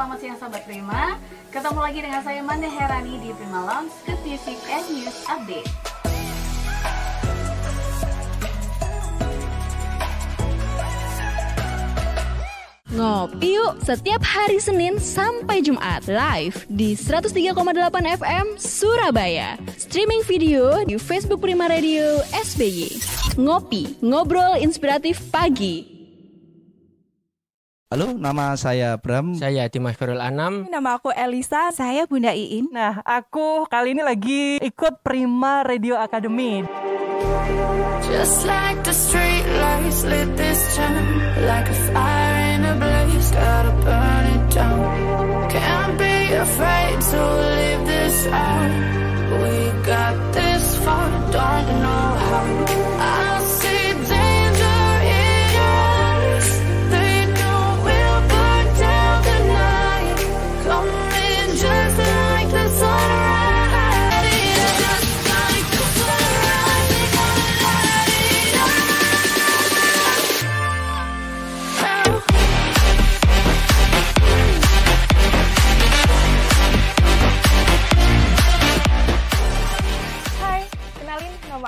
Selamat siang sahabat Prima Ketemu lagi dengan saya Manda Herani di Prima Lounge ke Music and News Update Ngopi yuk setiap hari Senin sampai Jumat live di 103,8 FM Surabaya. Streaming video di Facebook Prima Radio SBY. Ngopi, ngobrol inspiratif pagi. Halo, nama saya Bram. Saya Dimas Korul Anam. Nama aku Elisa, saya Bunda Iin. Nah, aku kali ini lagi ikut Prima Radio Academy. Just like the street lights lit this town Like a fire in a blaze, gotta burn it down Can't be afraid to leave this out We got this far, don't know how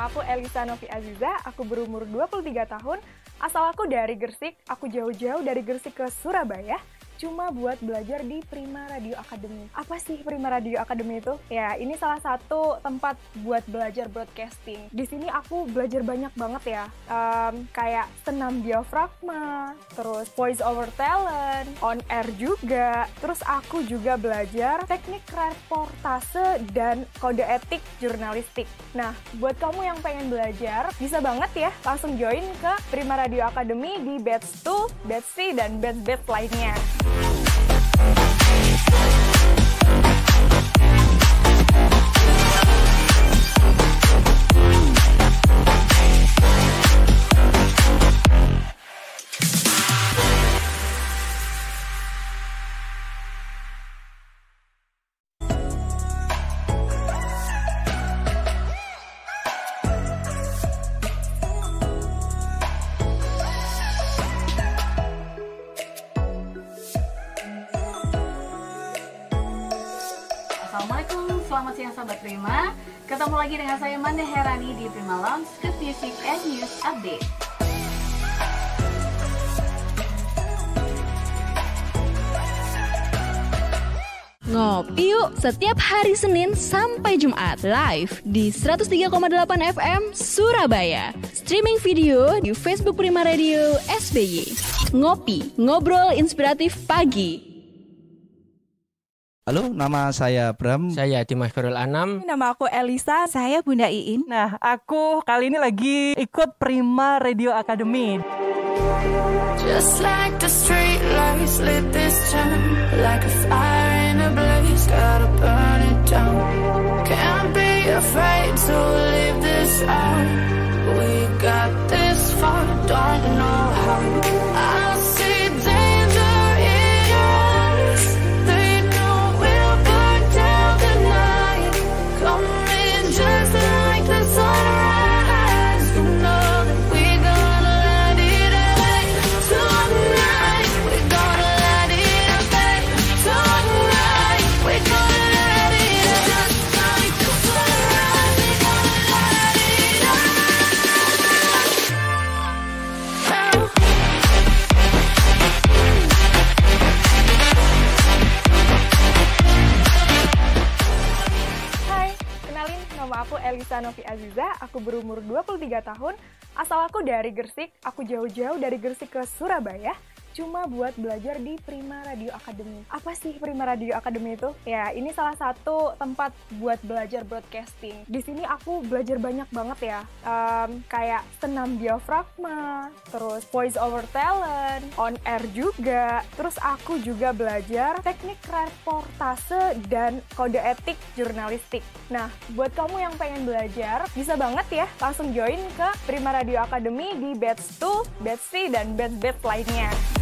aku Elisa Novi Aziza, aku berumur 23 tahun, asal aku dari Gersik, aku jauh-jauh dari Gersik ke Surabaya, cuma buat belajar di Prima Radio Academy. Apa sih Prima Radio Academy itu? Ya, ini salah satu tempat buat belajar broadcasting. Di sini aku belajar banyak banget ya, Em, kayak senam diafragma, terus voice over talent, on air juga, terus aku juga belajar teknik reportase dan kode etik jurnalistik. Nah, buat kamu yang pengen belajar, bisa banget ya langsung join ke Prima Radio Academy di batch 2, batch 3, dan batch-batch lainnya. Assalamualaikum, setiap hari Senin sampai Jumat live di 103,8 FM Surabaya. Streaming video di Facebook Prima Radio SBY. Ngopi, ngobrol inspiratif pagi. Halo, nama saya Bram. Saya Dimas Korul Anam. Nama aku Elisa, saya Bunda Iin. Nah, aku kali ini lagi ikut Prima Radio Academy. Just like the street lights lit this town Like a fire gotta burn it down. Can't be afraid to leave this out We got this far, don't know how Elisa Novi Aziza, aku berumur 23 tahun, asal aku dari Gersik, aku jauh-jauh dari Gersik ke Surabaya, cuma buat belajar di Prima Radio Academy. Apa sih Prima Radio Academy itu? Ya, ini salah satu tempat buat belajar broadcasting. Di sini aku belajar banyak banget ya, Em, kayak senam diafragma, terus voice over talent, on air juga, terus aku juga belajar teknik reportase dan kode etik jurnalistik. Nah, buat kamu yang pengen belajar, bisa banget ya langsung join ke Prima Radio Academy di batch 2, batch 3, dan batch-batch lainnya.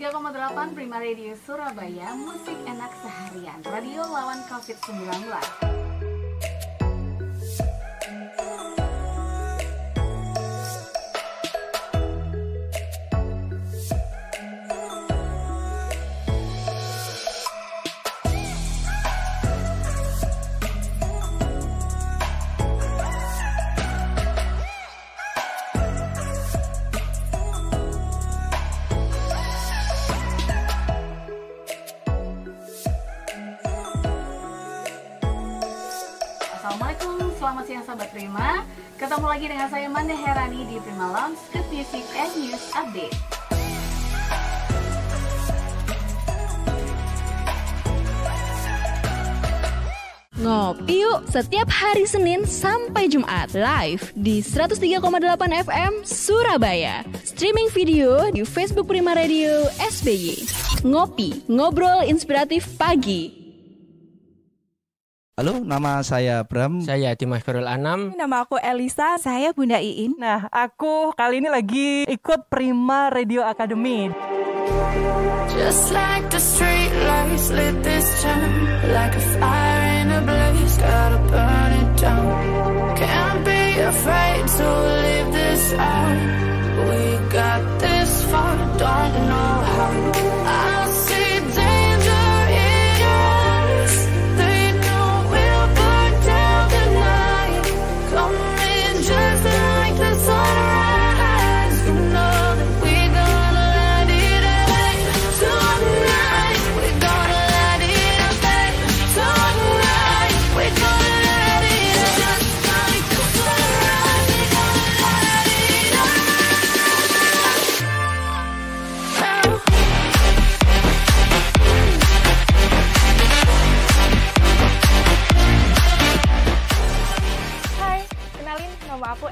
103,8 Prima Radio Surabaya Musik enak seharian. Radio lawan COVID-19 Ketemu lagi dengan saya Manda Herani di Prima Lounge Good Music and News Update Ngopi yuk setiap hari Senin sampai Jumat live di 103,8 FM Surabaya. Streaming video di Facebook Prima Radio SBY. Ngopi, ngobrol inspiratif pagi. Halo, nama saya Bram. Saya Dimas Khairul Anam. Nama aku Elisa, saya Bunda Iin. Nah, aku kali ini lagi ikut Prima Radio Academy. Just like the street lights lit this town Like a fire in a blaze, gotta burn it down Can't be afraid to leave this out We got this far, don't know how I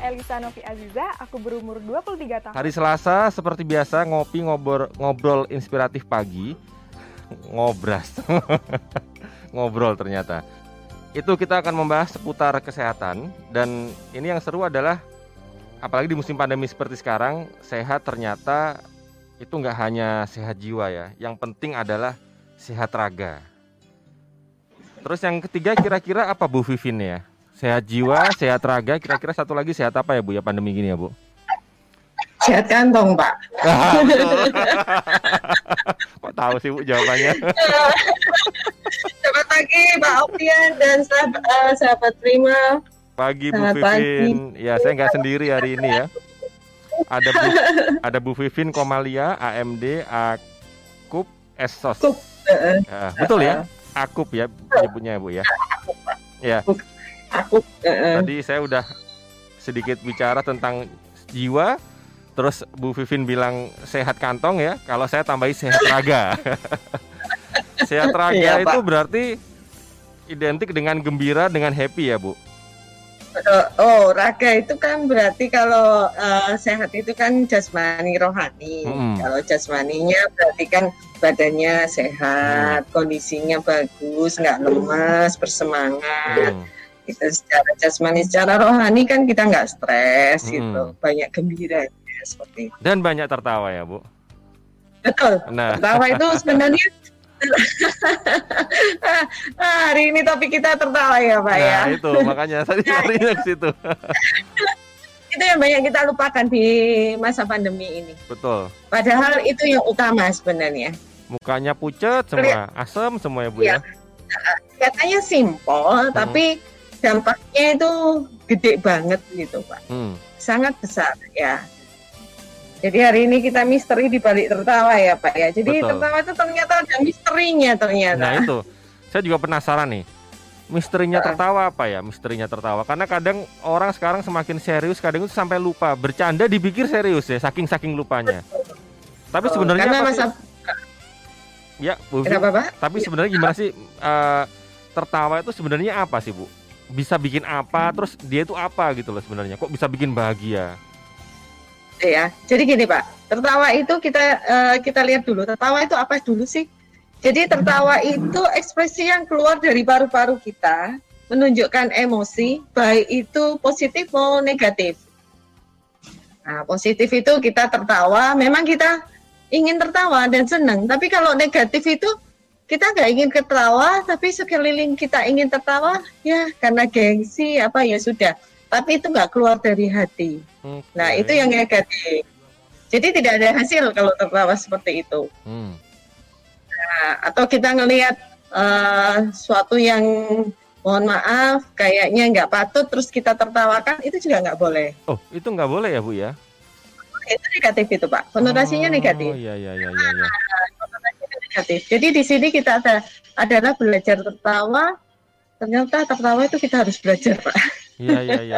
Elisa Novi Aziza, aku berumur 23 tahun. Hari Selasa seperti biasa ngopi ngobrol ngobrol inspiratif pagi. Ngobras. Ngobrol ternyata. Itu kita akan membahas seputar kesehatan dan ini yang seru adalah apalagi di musim pandemi seperti sekarang, sehat ternyata itu nggak hanya sehat jiwa ya. Yang penting adalah sehat raga. Terus yang ketiga kira-kira apa Bu Vivin ya? Sehat jiwa, sehat raga, kira-kira satu lagi sehat apa ya Bu ya pandemi gini ya Bu? Sehat kantong, Pak. Ah. Kok tahu sih Bu jawabannya? Selamat pagi, Pak Opian dan sahabat, eh, sahabat Prima. Pagi Bu Selamat pagi. Vivin. Ya saya nggak sendiri hari ini ya. Ada Bu, ada Bu Vivin Komalia, AMD, Akup, Esos. Akup, eh, Ya, betul ya? Akup ya menyebutnya Bu ya. Ya. Aku eh, Tadi saya udah sedikit bicara tentang jiwa, terus Bu Vivin bilang sehat kantong ya. Kalau saya tambahi sehat raga. sehat raga Iya, itu Pak. berarti identik dengan gembira, dengan happy ya Bu. eh, oh, raga itu kan berarti kalau eh, sehat itu kan jasmani rohani. Mm-mm. Kalau jasmaninya berarti kan badannya sehat, kondisinya bagus, nggak lemas, bersemangat. Hmm. Gitu. Secara jasmani, secara rohani kan kita nggak stres Mm-mm. gitu, banyak gembira seperti itu. Dan banyak tertawa ya Bu. Betul. Nah, Tertawa itu sebenarnya Ah, hari ini topik kita tertawa ya Pak ya. nah itu makanya tadi larinya ke situ. Itu yang banyak kita lupakan di masa pandemi ini. Betul. Padahal itu yang utama sebenarnya. Mukanya pucet semua, asam semua ya Bu ya. Katanya simpel, tapi dampaknya itu gede banget gitu Pak. Hmm. Sangat besar ya. Jadi hari ini kita misteri di balik tertawa ya Pak ya. Jadi Betul. tertawa itu ternyata ada misterinya ternyata. Nah itu, saya juga penasaran nih. Misterinya tertawa apa ya? Misterinya tertawa. Karena kadang orang sekarang semakin serius, kadang itu sampai lupa. Bercanda dipikir serius ya, saking-saking lupanya. Tapi Oh, sebenarnya karena apa masa? Ya, Bu Kenapa, Pak? Tapi sebenarnya gimana sih eh, tertawa itu sebenarnya apa sih, Bu? Bisa bikin apa? Terus dia itu apa gitu loh sebenarnya? Kok bisa bikin bahagia? ya. Jadi gini Pak, tertawa itu kita eh, kita lihat dulu. Tertawa itu apa dulu sih? Jadi tertawa itu ekspresi yang keluar dari paru-paru kita menunjukkan emosi, baik itu positif maupun negatif. Nah, positif itu kita tertawa, memang kita ingin tertawa dan senang. Tapi kalau negatif itu kita nggak ingin ketawa, tapi sekeliling kita ingin tertawa, ya karena gengsi apa ya sudah. Tapi itu nggak keluar dari hati. Oke. Nah itu yang negatif. Jadi tidak ada hasil kalau tertawa seperti itu. Hmm. Nah, atau kita ngelihat eh, suatu yang mohon maaf kayaknya nggak patut terus kita tertawakan itu juga nggak boleh. Oh, itu nggak boleh ya, Bu ya? Itu negatif itu Pak. Konotasinya Oh, negatif. iya iya iya iya iya. Negatif. Jadi di sini kita ada adalah belajar tertawa. Ternyata tertawa itu kita harus belajar Pak. Iya iya iya.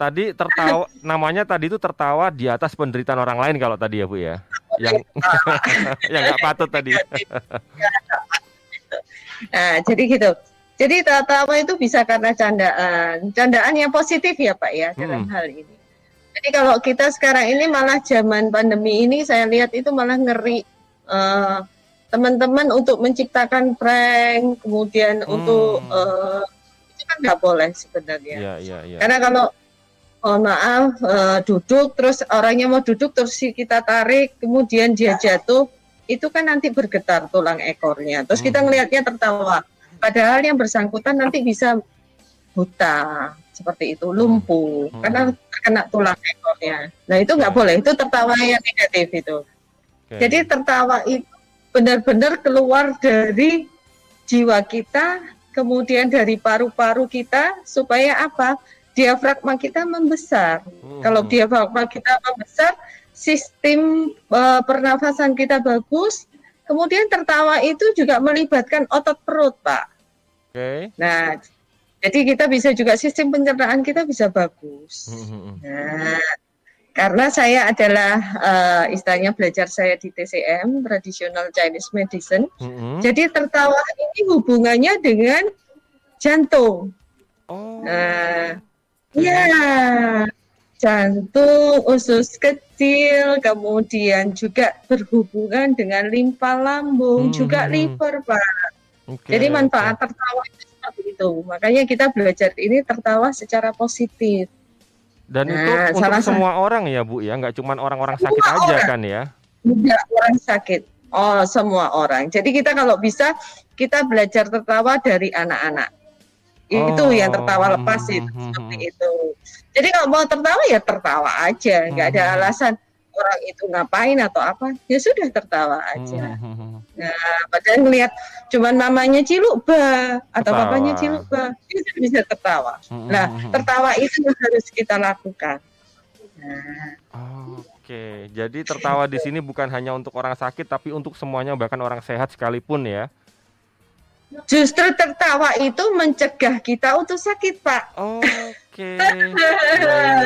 Tadi tertawa namanya tadi itu tertawa di atas penderitaan orang lain kalau tadi ya, Bu ya. Yang yang nggak patut tadi. Nah, jadi gitu. Jadi tertawa itu bisa karena candaan, candaan yang positif ya Pak ya dalam Hmm. hal ini. Jadi kalau kita sekarang ini malah zaman pandemi ini saya lihat itu malah ngeri eh, teman-teman untuk menciptakan prank, kemudian untuk eh, itu kan nggak boleh sebenarnya. Iya iya iya. Karena kalau mohon maaf eh, duduk terus orangnya mau duduk terus kita tarik kemudian dia jatuh itu kan nanti bergetar tulang ekornya. Terus kita ngelihatnya tertawa. Padahal yang bersangkutan nanti bisa buta seperti itu, lumpuh karena terkena tulang ekornya. Nah itu nggak boleh. Itu tertawa yang negatif itu. Oke. Jadi tertawa itu benar-benar keluar dari jiwa kita, kemudian dari paru-paru kita supaya apa? Diafragma kita membesar. Kalau diafragma kita membesar, sistem eh, pernafasan kita bagus. Kemudian tertawa itu juga melibatkan otot perut, Pak. Oke. Nah, jadi kita bisa juga sistem pencernaan kita bisa bagus. Nah, karena saya adalah eh, istilahnya belajar saya di TCM Traditional Chinese Medicine. Mm-mm. Jadi tertawa ini hubungannya dengan jantung. Oh. Nah, ya jantung, usus kecil, kemudian juga berhubungan dengan limpa lambung, Hmm, juga liver, Pak. Oke, Jadi manfaat tertawa itu seperti itu. Makanya kita belajar ini tertawa secara positif. Dan itu Nah, untuk salah semua orang ya, Bu ya, nggak cuma orang-orang sakit Semua aja orang. kan ya. Tidak orang sakit. Oh, semua orang. Jadi kita kalau bisa kita belajar tertawa dari anak-anak. Itu Oh, yang tertawa lepas hmm, itu hmm, seperti itu. Jadi kalau mau tertawa ya tertawa aja, nggak ada Hmm. alasan orang itu ngapain atau apa. Ya sudah tertawa Hmm, aja. Nah, padahal ngelihat cuman mamanya ciluk ba atau Tertawa. papanya ciluk ba, itu bisa tertawa. Hmm, Nah, tertawa itu yang harus kita lakukan. Nah, Oke, jadi tertawa di sini bukan hanya untuk orang sakit tapi untuk semuanya bahkan orang sehat sekalipun ya. Justru tertawa itu mencegah kita untuk sakit, Pak. Oke. iya,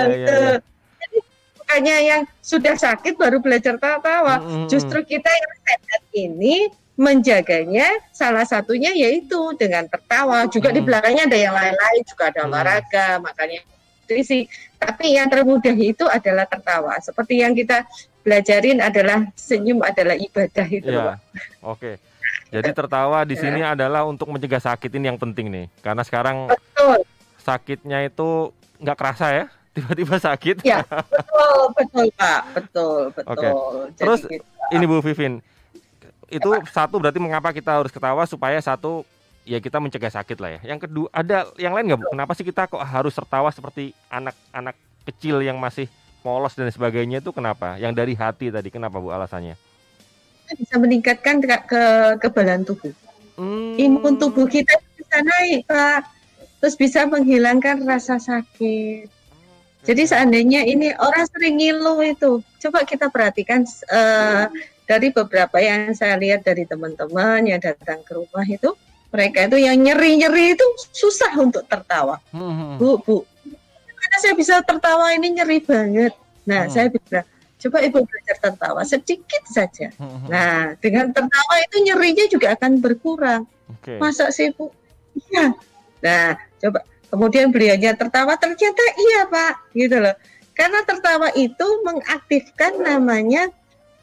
iya. Jadi bukannya yang sudah sakit baru belajar tertawa. Mm-mm. Justru kita yang sehat ini menjaganya salah satunya yaitu dengan tertawa. Juga di belakangnya ada yang lain-lain, juga ada olahraga, makanya nutrisi. Tapi yang termudah itu adalah tertawa. Seperti yang kita belajarin adalah senyum adalah ibadah itu. Pak. Oke. Jadi tertawa di sini adalah untuk mencegah sakit ini yang penting nih. Karena sekarang Betul. sakitnya itu nggak kerasa ya, tiba-tiba sakit. Ya, betul, betul, Pak. Betul, betul. Jadi Terus gitu. ini Bu Vivin, itu satu berarti mengapa kita harus ketawa supaya satu ya kita mencegah sakit lah ya. Yang kedua ada yang lain nggak Bu? Kenapa sih kita kok harus tertawa seperti anak-anak kecil yang masih polos dan sebagainya itu kenapa? Yang dari hati tadi kenapa Bu alasannya? bisa meningkatkan ke, ke kekebalan tubuh. Hmm. Imun tubuh kita bisa naik, Pak. Terus bisa menghilangkan rasa sakit. Jadi seandainya ini orang sering ngilu itu, coba kita perhatikan eh, dari beberapa yang saya lihat dari teman-teman yang datang ke rumah itu, mereka itu yang nyeri-nyeri itu susah untuk tertawa. Hmm. Bu, bu, karena saya bisa tertawa ini nyeri banget. Nah, Hmm. saya bilang, coba ibu belajar tertawa sedikit saja. Nah, dengan tertawa itu nyerinya juga akan berkurang. Oke. Masa sih bu? Iya. Nah, coba kemudian beliaunya tertawa ternyata iya pak, gitu loh. Karena tertawa itu mengaktifkan namanya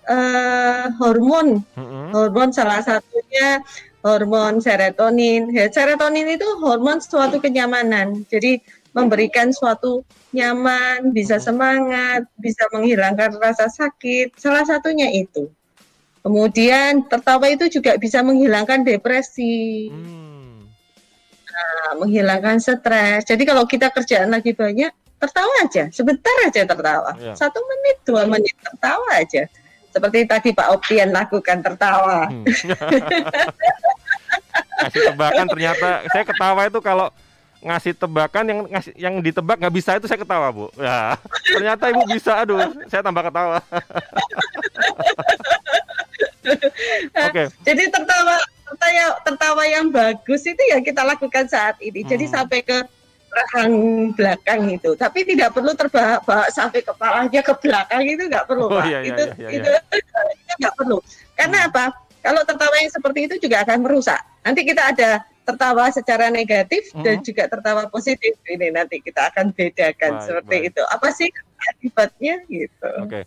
eh, hormon, Hmm. hormon salah satunya hormon serotonin. Ya, serotonin itu hormon suatu kenyamanan. Jadi memberikan suatu nyaman, bisa semangat, bisa menghilangkan rasa sakit. Salah satunya itu. Kemudian tertawa itu juga bisa menghilangkan depresi, Hmm. nah, menghilangkan stres. Jadi kalau kita kerjaan lagi banyak, tertawa aja, sebentar aja tertawa, Iya. satu menit, dua menit tertawa aja. Seperti tadi Pak Optian lakukan tertawa. Hmm. ngasih tebakan ternyata saya ketawa itu kalau ngasih tebakan yang ngasih yang ditebak nggak bisa itu saya ketawa bu ya ternyata ibu bisa aduh saya tambah ketawa oke Jadi tertawa tertawa tertawa yang bagus itu ya kita lakukan saat ini. Jadi Hmm. sampai ke belakang belakang itu. Tapi tidak perlu terbawa sampai kepalanya ke belakang itu nggak perlu, Oh, Pak. iya, iya, itu iya, iya, itu itu nggak perlu. Karena apa? Kalau tertawa yang seperti itu juga akan merusak. Nanti kita ada tertawa secara negatif dan Mhm. juga tertawa positif. Ini nanti kita akan bedakan Baik, seperti baik. itu. Apa sih akibatnya gitu? oke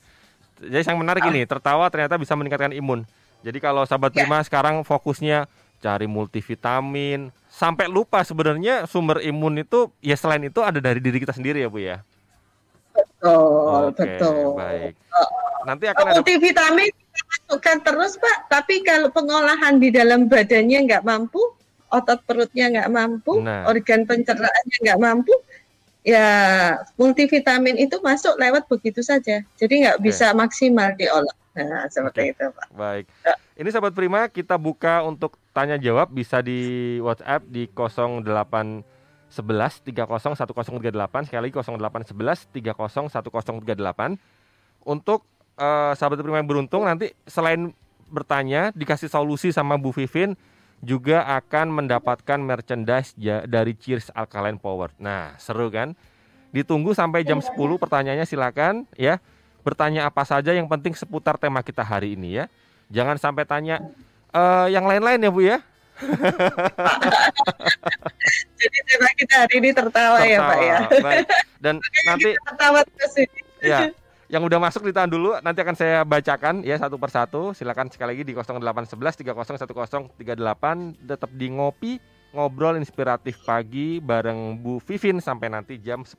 jadi yang menarik ini tertawa ternyata bisa meningkatkan imun jadi kalau sahabat Ya. prima sekarang fokusnya cari multivitamin sampai lupa sebenarnya sumber imun itu ya selain itu ada dari diri kita sendiri ya bu ya Betul, Oke, betul. baik. Nanti akan ada multivitamin kita masukkan terus Pak, tapi kalau pengolahan di dalam badannya nggak mampu, otot perutnya nggak mampu, Nah. organ pencernaannya nggak mampu, ya multivitamin itu masuk lewat begitu saja, jadi nggak Oke. bisa maksimal diolah. Nah seperti Oke. itu Pak. Baik. Ya. Ini sahabat Prima kita buka untuk tanya jawab bisa di WhatsApp di 0811 301038 sekali lagi 0811 301038 untuk eh, sahabat Prima yang beruntung nanti selain bertanya dikasih solusi sama Bu Vivin juga akan mendapatkan merchandise dari Cheers Alkaline Power. Nah, seru kan? Ditunggu sampai jam 10 pertanyaannya silakan ya. Bertanya apa saja yang penting seputar tema kita hari ini ya. Jangan sampai tanya eh, yang lain-lain ya Bu ya. Jadi tema kita hari ini tertawa, ya Pak ya. Tertawa. Baik. Dan nanti tertawa terus ini. ya yang udah masuk ditahan dulu nanti akan saya bacakan ya satu persatu silakan sekali lagi di 0811 301038 tetap di ngopi ngobrol inspiratif pagi bareng Bu Vivin sampai nanti jam 10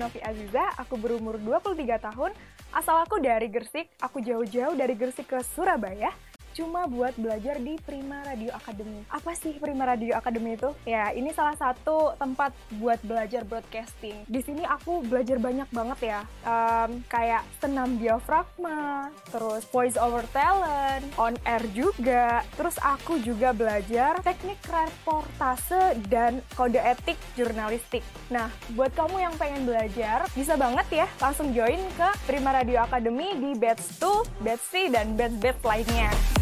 Novi Aziza, aku berumur 23 tahun, asal aku dari Gersik, aku jauh-jauh dari Gersik ke Surabaya, cuma buat belajar di Prima Radio Academy. Apa sih Prima Radio Academy itu? Ya, ini salah satu tempat buat belajar broadcasting. Di sini aku belajar banyak banget ya, Em, kayak senam diafragma, terus voice over talent, on air juga, terus aku juga belajar teknik reportase dan kode etik jurnalistik. Nah, buat kamu yang pengen belajar, bisa banget ya langsung join ke Prima Radio Academy di batch 2, batch 3, dan batch-batch lainnya.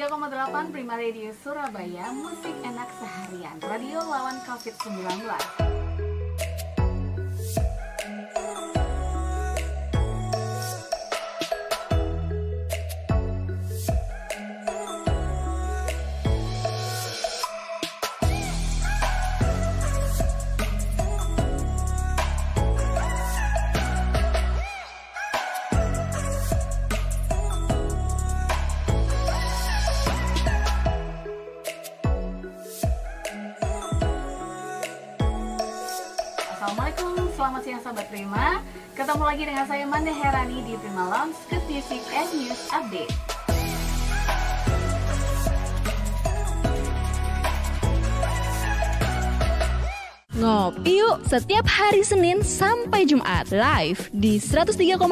103,8 Prima Radio Surabaya Musik enak seharian. Radio lawan COVID-19 lagi dengan saya Manda Herani di Prima Lounge ke Music and News Update. Ngopi yuk setiap hari Senin sampai Jumat live di 103,8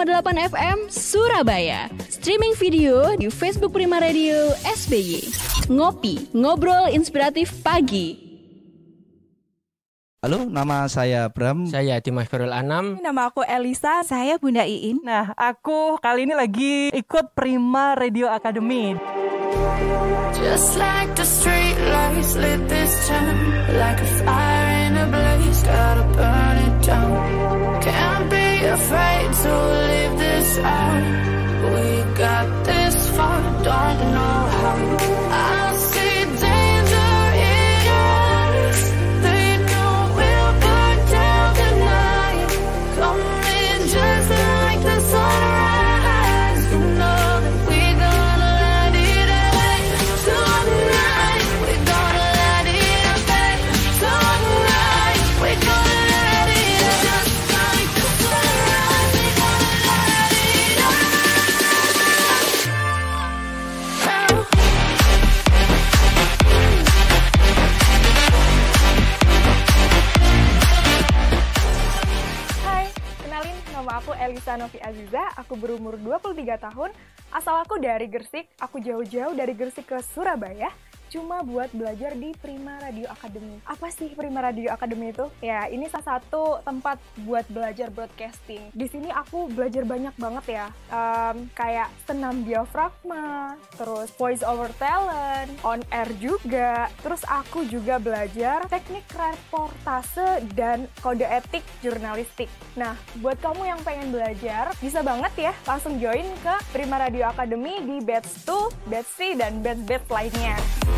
FM Surabaya. Streaming video di Facebook Prima Radio SBY. Ngopi, ngobrol inspiratif pagi. Halo, nama saya Bram. Saya Dimas Ferul Anam. Nama aku Elisa. Saya Bunda Iin. Nah, aku kali ini lagi ikut Prima Radio Academy. Just like the street lights lit this town Like a fire in a blaze, gotta burn it down Can't be afraid to leave this out We got this far, don't know how Elisa Novi Aziza, aku berumur 23 tahun, asal aku dari Gersik, aku jauh-jauh dari Gersik ke Surabaya, cuma buat belajar di Prima Radio Academy. Apa sih Prima Radio Academy itu? Ya, ini salah satu tempat buat belajar broadcasting. Di sini aku belajar banyak banget ya, Em, kayak senam diafragma, terus voice over talent, on air juga, terus aku juga belajar teknik reportase dan kode etik jurnalistik. Nah, buat kamu yang pengen belajar, bisa banget ya langsung join ke Prima Radio Academy di batch 2, batch 3, dan batch-batch lainnya.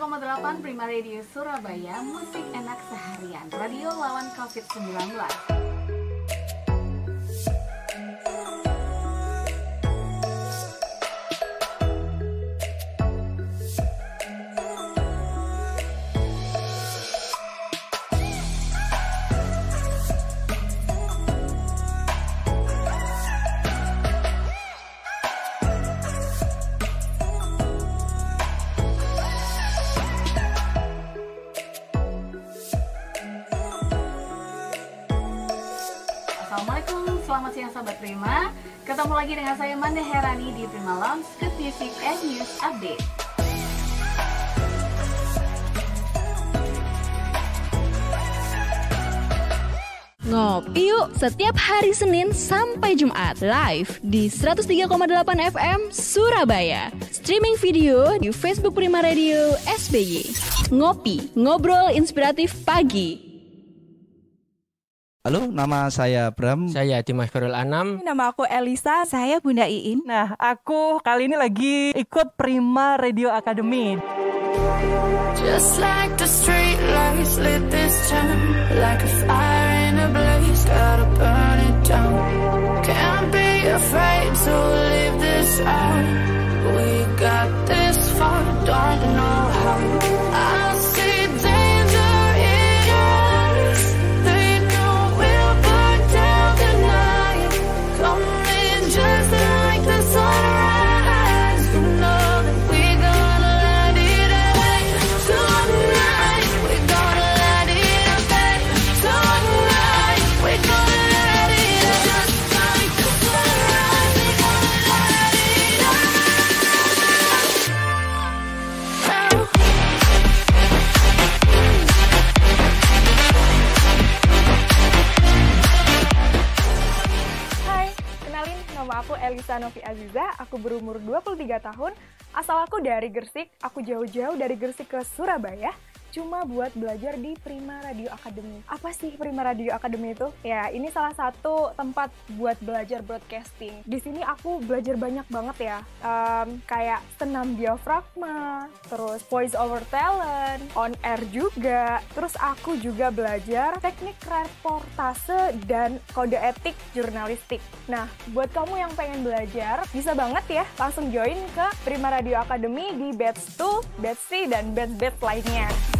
Tiga 103,8 Prima Radio Surabaya, musik enak seharian, radio lawan COVID-19. Prima. Ketemu lagi dengan saya Manda Herani di Prima Lounge ke Music and News Update. Ngopi yuk setiap hari Senin sampai Jumat live di 103,8 FM Surabaya. Streaming video di Facebook Prima Radio SBY. Ngopi, ngobrol inspiratif pagi. Halo, nama saya Bram. Saya Dimas Ferul Anam. Nama aku Elisa. Saya Bunda Iin. Nah, aku kali ini lagi ikut Prima Radio Academy. Just like the street lights lit this town Like a fire in a blaze, gotta burn it down Can't be afraid to leave this out We got this far, don't know how Novi Aziza, aku berumur 23 tahun, asal aku dari Gersik, aku jauh-jauh dari Gersik ke Surabaya, cuma buat belajar di Prima Radio Academy. Apa sih Prima Radio Academy itu? Ya, ini salah satu tempat buat belajar broadcasting. Di sini aku belajar banyak banget ya, um, kayak senam diafragma, terus voice over talent, on air juga. Terus aku juga belajar teknik reportase dan kode etik jurnalistik. Nah, buat kamu yang pengen belajar, bisa banget ya langsung join ke Prima Radio Academy di batch 2, batch 3, dan batch-batch lainnya.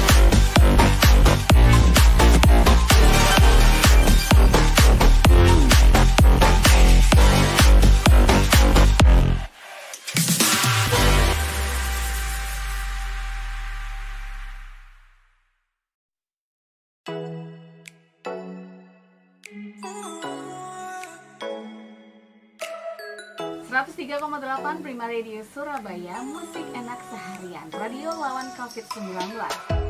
delapan Prima Radio Surabaya Musik enak seharian. Radio lawan COVID-19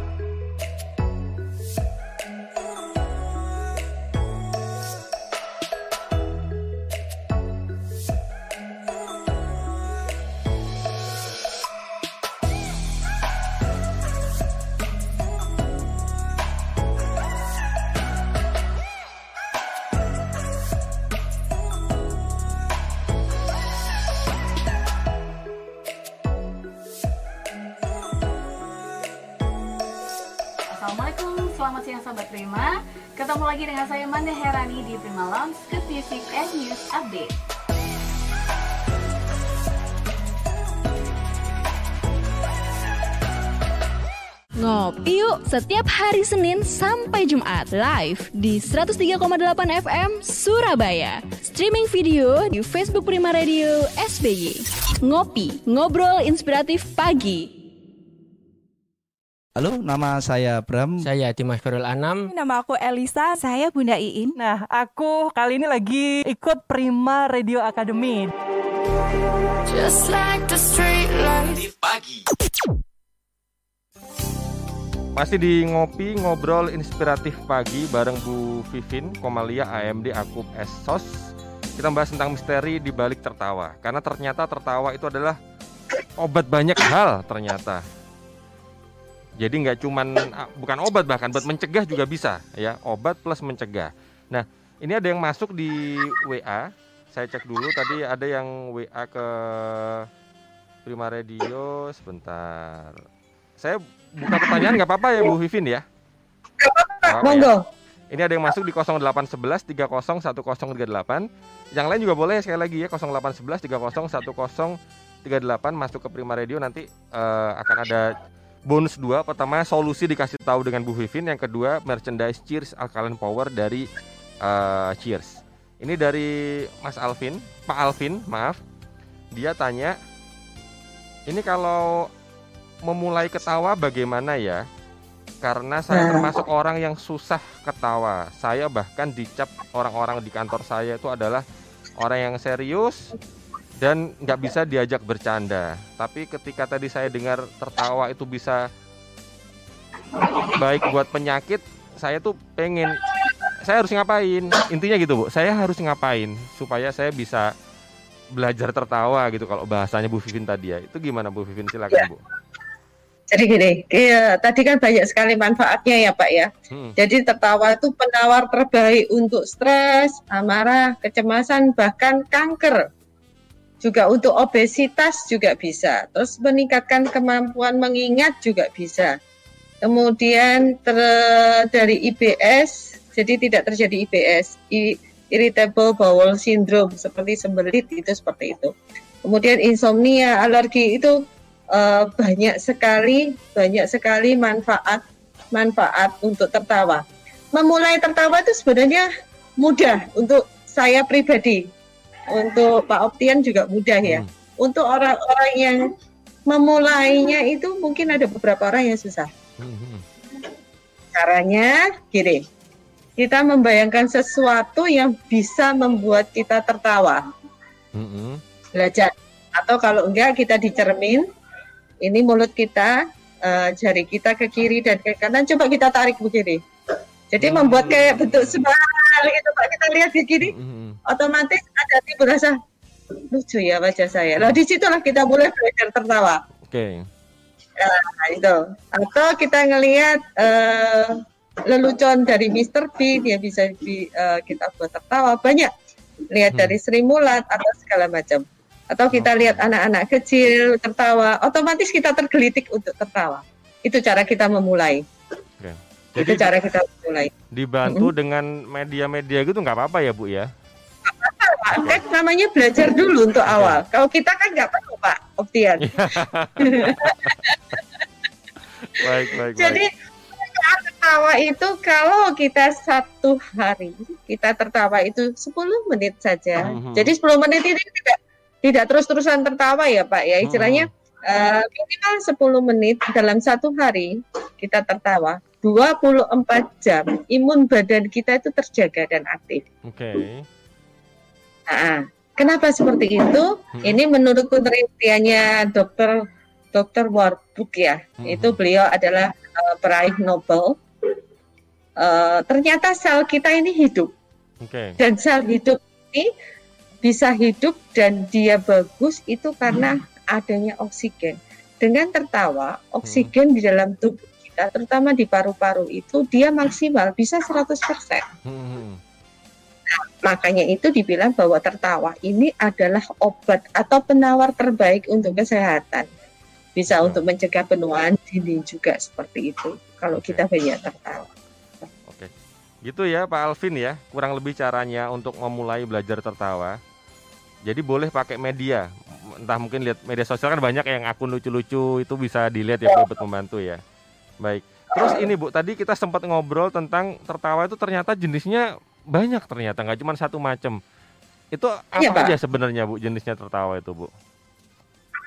selamat siang sahabat Prima Ketemu lagi dengan saya Manda Herani di Prima Lounge ke Music and News Update Ngopi yuk setiap hari Senin sampai Jumat live di 103,8 FM Surabaya. Streaming video di Facebook Prima Radio SBY. Ngopi, ngobrol inspiratif pagi. Halo, nama saya Bram. Saya Dimas Farul Anam. Nama aku Elisa. Saya Bunda Iin. Nah, aku kali ini lagi ikut Prima Radio Academy. Just like the street light. pagi. Masih di ngopi ngobrol inspiratif pagi bareng Bu Vivin Komalia AMD Akub Esos. Kita membahas tentang misteri di balik tertawa. Karena ternyata tertawa itu adalah obat banyak hal ternyata jadi nggak cuman ah, bukan obat bahkan buat mencegah juga bisa ya, obat plus mencegah. Nah, ini ada yang masuk di WA. Saya cek dulu tadi ada yang WA ke Prima Radio sebentar. Saya buka pertanyaan nggak apa-apa ya Bu Vivin ya? Monggo. Ya. Ini ada yang masuk di 0811 301038. Yang lain juga boleh sekali lagi ya 0811 301038 masuk ke Prima Radio nanti uh, akan ada bonus dua pertama solusi dikasih tahu dengan Bu Vivin. Yang kedua merchandise Cheers Alkaline Power dari uh, Cheers. Ini dari Mas Alvin Pak Alvin maaf. Dia tanya ini kalau memulai ketawa bagaimana ya? Karena saya nah. termasuk orang yang susah ketawa. Saya bahkan dicap orang-orang di kantor saya itu adalah orang yang serius dan nggak bisa diajak bercanda. Tapi ketika tadi saya dengar tertawa itu bisa baik buat penyakit, saya tuh pengen saya harus ngapain? Intinya gitu, Bu. Saya harus ngapain supaya saya bisa belajar tertawa gitu kalau bahasanya Bu Vivin tadi ya. Itu gimana Bu Vivin silakan, ya. Bu. Jadi gini, ya, tadi kan banyak sekali manfaatnya ya Pak ya. Hmm. Jadi tertawa itu penawar terbaik untuk stres, amarah, kecemasan, bahkan kanker juga untuk obesitas juga bisa. Terus meningkatkan kemampuan mengingat juga bisa. Kemudian ter, dari IBS, jadi tidak terjadi IBS, irritable bowel syndrome seperti sembelit itu seperti itu. Kemudian insomnia, alergi itu uh, banyak sekali banyak sekali manfaat manfaat untuk tertawa. Memulai tertawa itu sebenarnya mudah untuk saya pribadi untuk Pak Optian juga mudah ya. Hmm. Untuk orang-orang yang memulainya itu mungkin ada beberapa orang yang susah. Hmm. Caranya gini, kita membayangkan sesuatu yang bisa membuat kita tertawa. Hmm. Belajar. Atau kalau enggak kita dicermin, ini mulut kita, uh, jari kita ke kiri dan ke kanan, coba kita tarik begini. Jadi hmm. membuat kayak bentuk smile gitu Pak. Kita lihat di kiri, hmm. otomatis ada timbul rasa lucu ya wajah saya. Lah di situlah kita mulai belajar tertawa. Oke. Okay. Nah, itu. Atau kita ngelihat eh, lelucon dari Mr. B, dia bisa di, eh, kita buat tertawa banyak. Lihat Hmm. dari Sri Mulat atau segala macam. Atau kita lihat anak-anak kecil tertawa, otomatis kita tergelitik untuk tertawa. Itu cara kita memulai. Oke. Itu Jadi cara kita memulai. dibantu dengan media-media gitu nggak apa-apa ya Bu ya? Pak, kan namanya belajar dulu untuk awal. Kalau kita kan nggak perlu Pak, Optian. Baik, baik, Jadi baik. tertawa itu kalau kita satu hari kita tertawa itu 10 menit saja. Mhm. Jadi 10 menit ini tidak tidak terus-terusan tertawa ya Pak ya. Istilahnya eh, minimal 10 menit dalam satu hari kita tertawa. 24 jam imun badan kita itu terjaga dan aktif. Oke. Nah, kenapa seperti itu? Ini menurut penelitiannya dokter dokter Warburg ya. Itu beliau adalah eh, peraih Nobel. Eh, ternyata sel kita ini hidup Oke. dan sel hidup ini bisa hidup dan dia bagus itu karena adanya oksigen. Dengan tertawa, oksigen di dalam tubuh kita, terutama di paru-paru itu dia maksimal bisa 100%. Hmm. Makanya itu dibilang bahwa tertawa ini adalah obat atau penawar terbaik untuk kesehatan. Bisa untuk mencegah penuaan dini juga seperti itu. Kalau kita banyak tertawa. Oke. Gitu ya Pak Alvin ya, kurang lebih caranya untuk memulai belajar tertawa. Jadi boleh pakai media, entah mungkin lihat media sosial kan banyak yang akun lucu-lucu itu bisa dilihat ya Bu, buat membantu ya. Baik. Terus ini Bu, tadi kita sempat ngobrol tentang tertawa itu ternyata jenisnya banyak ternyata nggak cuma satu macam. Itu apa Iya, Pak. aja sebenarnya Bu jenisnya tertawa itu Bu?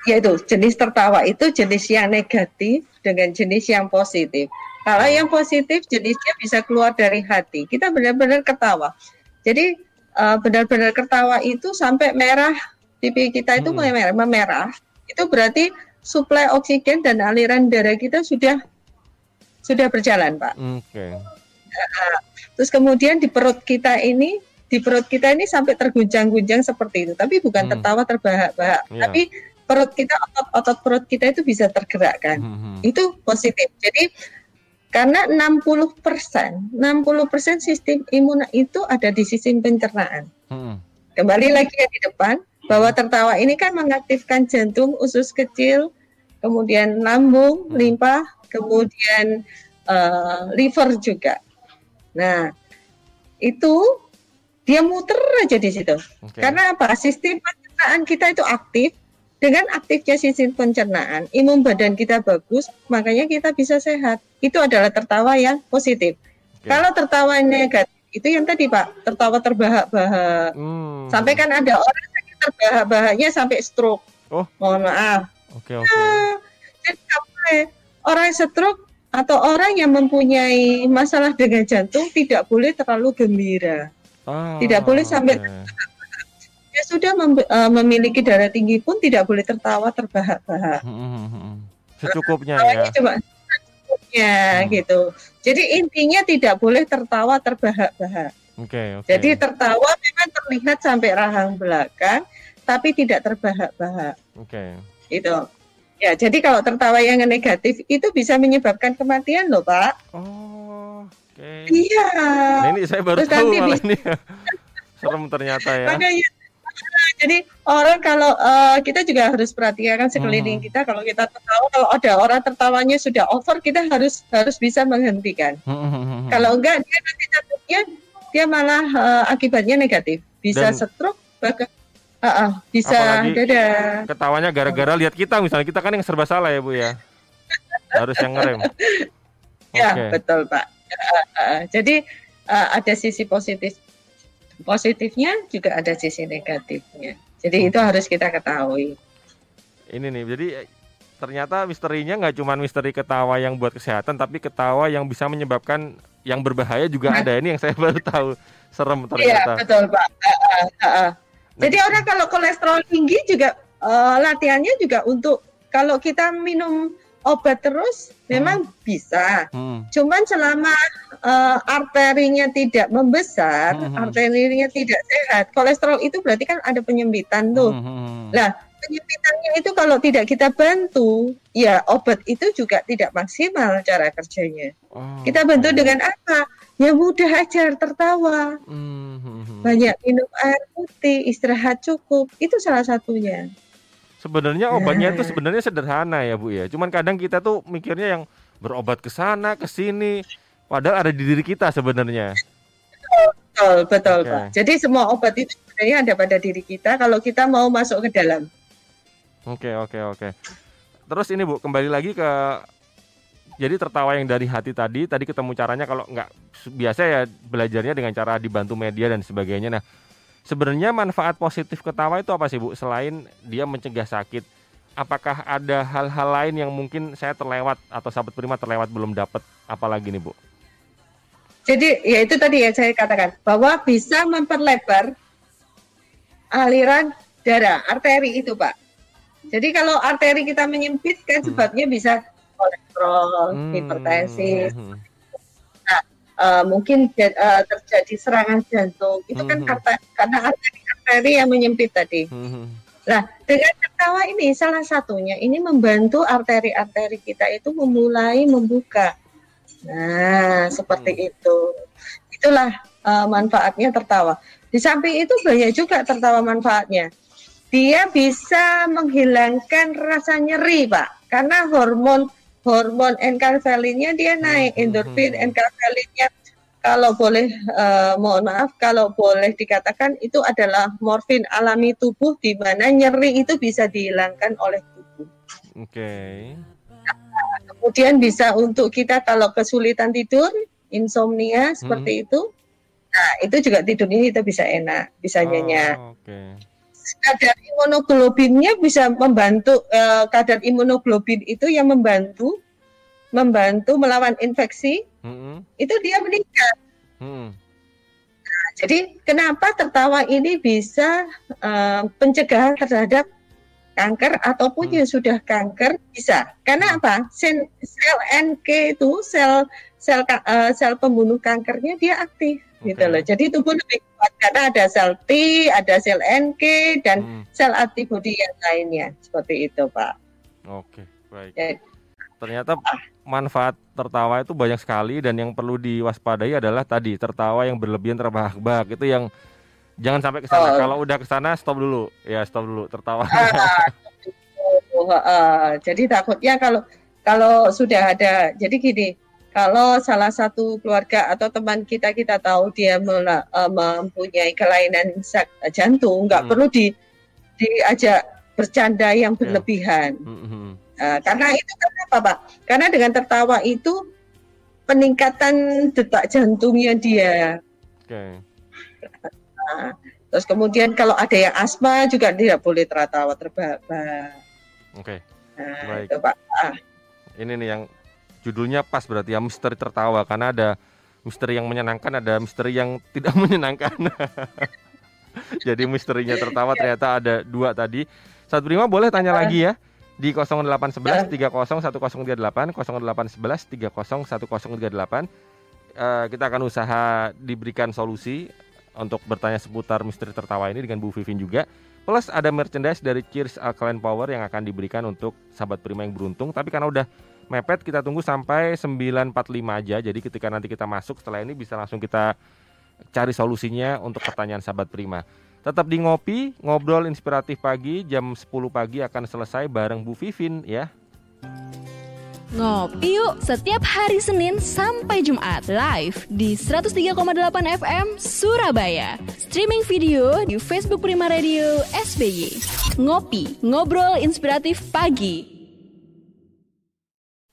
Yaitu jenis tertawa itu jenis yang negatif dengan jenis yang positif. Kalau yang positif jenisnya bisa keluar dari hati. Kita benar-benar ketawa. Jadi eh, benar-benar ketawa itu sampai merah pipi kita itu memerah, memerah. Itu berarti suplai oksigen dan aliran darah kita sudah sudah berjalan, Pak. Oke. Nah, Terus kemudian di perut kita ini, di perut kita ini sampai terguncang-guncang seperti itu. Tapi bukan Hmm. tertawa terbahak-bahak, Iya. tapi perut kita otot-otot perut kita itu bisa tergerakkan. Hmm. Itu positif. Jadi karena 60 persen, 60 persen sistem imun itu ada di sistem pencernaan. Hmm. Kembali lagi yang di depan, bahwa tertawa ini kan mengaktifkan jantung, usus kecil, kemudian lambung, limpa, kemudian eh, liver juga. Nah, itu dia muter aja di situ. Oke. Karena apa? Sistem pencernaan kita itu aktif. Dengan aktifnya sistem pencernaan, imun badan kita bagus, makanya kita bisa sehat. Itu adalah tertawa yang positif. Kalau tertawa negatif, itu yang tadi Pak, tertawa terbahak-bahak. Hmm. Sampai kan ada orang sakit terbahak-bahaknya sampai stroke. Oh. Mohon maaf. Oke, oke. Nah, jadi nggak boleh. orang stroke atau orang yang mempunyai masalah dengan jantung tidak boleh terlalu gembira. Ah, tidak boleh sampai oke. dia sudah mem- eh, memiliki darah tinggi pun tidak boleh tertawa terbahak-bahak. Hmm, Secukupnya Tawanya ya. cuma secukupnya gitu. Jadi intinya tidak boleh tertawa terbahak-bahak. Oke, oke. Jadi tertawa memang terlihat sampai rahang belakang, tapi tidak terbahak-bahak. Oke. Itu. Ya, jadi kalau tertawa yang negatif itu bisa menyebabkan kematian loh, Pak. Oh, oke. Iya. Nah, ini saya baru Terus tahu malah bisa- ini. Serem ternyata ya. Makanya ah, jadi orang kalau eh, kita juga harus perhatikan sekeliling Hmm. kita kalau kita tertawa kalau ada orang tertawanya sudah over kita harus harus bisa menghentikan. Hmm. Kalau enggak dia nanti jatuhnya dia malah eh, akibatnya negatif. Bisa Dan- stroke bahkan ah, ah, bisa Apalagi dadah. Ketawanya gara-gara lihat kita misalnya kita kan yang serba salah ya Bu ya. Harus yang ngerem. Ya, betul, Pak. Ah, ah, jadi ah, ada sisi positif positifnya juga ada sisi negatifnya. Jadi itu harus kita ketahui. Ini nih, jadi eh, ternyata misterinya nggak cuma misteri ketawa yang buat kesehatan, tapi ketawa yang bisa menyebabkan yang berbahaya juga ada. Ini yang saya baru tahu. Serem Iya, ternyata. betul, Pak. Ah, ah, ah. Jadi orang kalau kolesterol tinggi juga eh, latihannya juga untuk kalau kita minum obat terus memang bisa. Hmm. Cuman selama eh, arterinya tidak membesar, Hmm. arterinya tidak sehat, kolesterol itu berarti kan ada penyempitan tuh. Hmm. Nah, penyempitannya itu kalau tidak kita bantu, ya obat itu juga tidak maksimal cara kerjanya. Oh, Kita bantu dengan apa? Ya mudah aja tertawa. Hmm, hmm, hmm. Banyak minum air putih, istirahat cukup. Itu salah satunya. Sebenarnya obatnya itu Nah. sebenarnya sederhana ya Bu ya. Cuman kadang kita tuh mikirnya yang berobat ke sana, ke sini, padahal ada di diri kita sebenarnya. Betul, betul, Oke. Pak. Jadi semua obat itu sebenarnya ada pada diri kita kalau kita mau masuk ke dalam. Oke, oke, oke. Terus ini Bu, kembali lagi ke jadi tertawa yang dari hati tadi, tadi ketemu caranya kalau nggak biasa ya belajarnya dengan cara dibantu media dan sebagainya. Nah, sebenarnya manfaat positif ketawa itu apa sih Bu? Selain dia mencegah sakit, apakah ada hal-hal lain yang mungkin saya terlewat atau sahabat prima terlewat belum dapat apalagi nih Bu? Jadi ya itu tadi ya saya katakan bahwa bisa memperlebar aliran darah arteri itu Pak. Jadi kalau arteri kita menyempit kan sebabnya bisa kolesterol, hipertensi, Hmm, eh, mungkin eh, terjadi serangan jantung. Itu kan Mhm. karena karena arteri-arteri yang menyempit tadi. hmm, Nah, dengan tertawa ini salah satunya ini membantu arteri-arteri kita itu memulai membuka. Nah, seperti itu. Itulah eh, manfaatnya tertawa. Di samping itu banyak juga tertawa manfaatnya. Dia bisa menghilangkan rasa nyeri, Pak. Karena hormon hormon enkaphelinnya dia naik, endorfin enkaphelinnya kalau boleh eh, mohon maaf kalau boleh dikatakan itu adalah morfin alami tubuh di mana nyeri itu bisa dihilangkan oleh tubuh. Oke. Kemudian bisa untuk kita kalau kesulitan tidur, insomnia seperti itu. Nah, itu juga tidurnya kita bisa enak, bisa nyenyak. Oh, Oke. Kadar imunoglobinnya bisa membantu eh, kadar imunoglobin itu yang membantu membantu melawan infeksi Hmm, itu dia meningkat. hmm. Jadi kenapa tertawa ini bisa eh, pencegahan terhadap kanker ataupun yang sudah kanker bisa? Karena apa? Sel, sel NK itu sel sel eh, sel pembunuh kankernya dia aktif gitu loh. Jadi tubuh lebih karena ada sel T, ada sel NK dan sel antibodi yang lainnya seperti itu, Pak. Oke, baik. Ya. Ternyata manfaat tertawa itu banyak sekali dan yang perlu diwaspadai adalah tadi tertawa yang berlebihan terbahak-bahak itu yang jangan sampai ke sana. Oh. Kalau udah ke sana stop dulu. Ya, stop dulu tertawa. Oh, eh, jadi takutnya kalau kalau sudah ada, jadi gini, kalau salah satu keluarga atau teman kita kita tahu dia eh, mempunyai kelainan jantung, nggak Hmm. perlu di diajak bercanda Ya. yang berlebihan. Mhm. Eh, karena itu kenapa Pak? Karena dengan tertawa itu peningkatan detak jantungnya dia. Oke. Nah, terus kemudian kalau ada yang asma juga tidak boleh tertawa terbahak-bahak. Oke. Nah, Baik. itu Pak. Ah. Ini nih yang judulnya pas berarti ya misteri tertawa karena ada misteri yang menyenangkan, ada misteri yang tidak menyenangkan. Jadi misterinya tertawa ternyata ada dua tadi. Saat Prima boleh tanya lagi ya di 0811 301038 0811 301038 Eh, kita akan usaha diberikan solusi untuk bertanya seputar misteri tertawa ini dengan Bu Vivin juga. Plus ada merchandise dari Cheers Alkaline Power yang akan diberikan untuk sahabat Prima yang beruntung. Tapi karena udah mepet kita tunggu sampai 9.45 aja. Jadi ketika nanti kita masuk setelah ini bisa langsung kita cari solusinya untuk pertanyaan sahabat Prima. Tetap di ngopi, ngobrol inspiratif pagi jam 10 pagi akan selesai bareng Bu Vivin ya. Ngopi yuk setiap hari Senin sampai Jumat live di 103,8 FM Surabaya. Streaming video di Facebook Prima Radio SBY. Ngopi, ngobrol inspiratif pagi.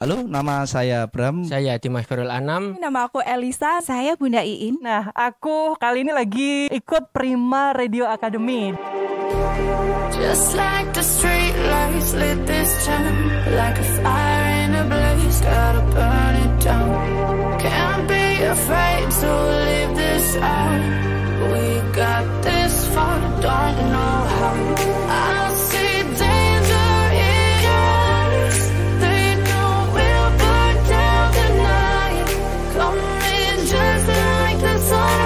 Halo, nama saya Bram. Saya Dimas Ferul Anam. Nama aku Elisa, saya Bunda Iin. Nah, aku kali ini lagi ikut Prima Radio Academy. Just like the street lights lit this town Like a fire in a blaze, gotta burn it down Can't be afraid to leave this out We got this far, don't know how like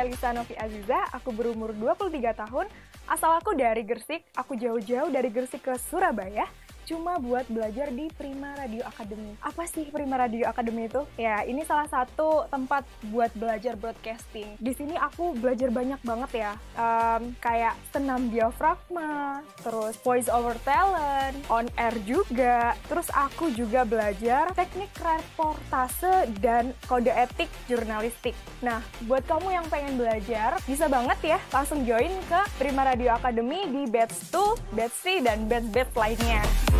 Elisa Novi Aziza, aku berumur 23 tahun, asal aku dari Gersik, aku jauh-jauh dari Gersik ke Surabaya, cuma buat belajar di Prima Radio Academy. Apa sih Prima Radio Academy itu? Ya, ini salah satu tempat buat belajar broadcasting. Di sini aku belajar banyak banget ya, um, kayak senam diafragma, terus voice over talent, on air juga. Terus aku juga belajar teknik reportase dan kode etik jurnalistik. Nah, buat kamu yang pengen belajar, bisa banget ya langsung join ke Prima Radio Academy di batch 2, batch 3, dan batch-batch lainnya.